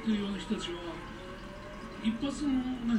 ってるような人たちは一発の何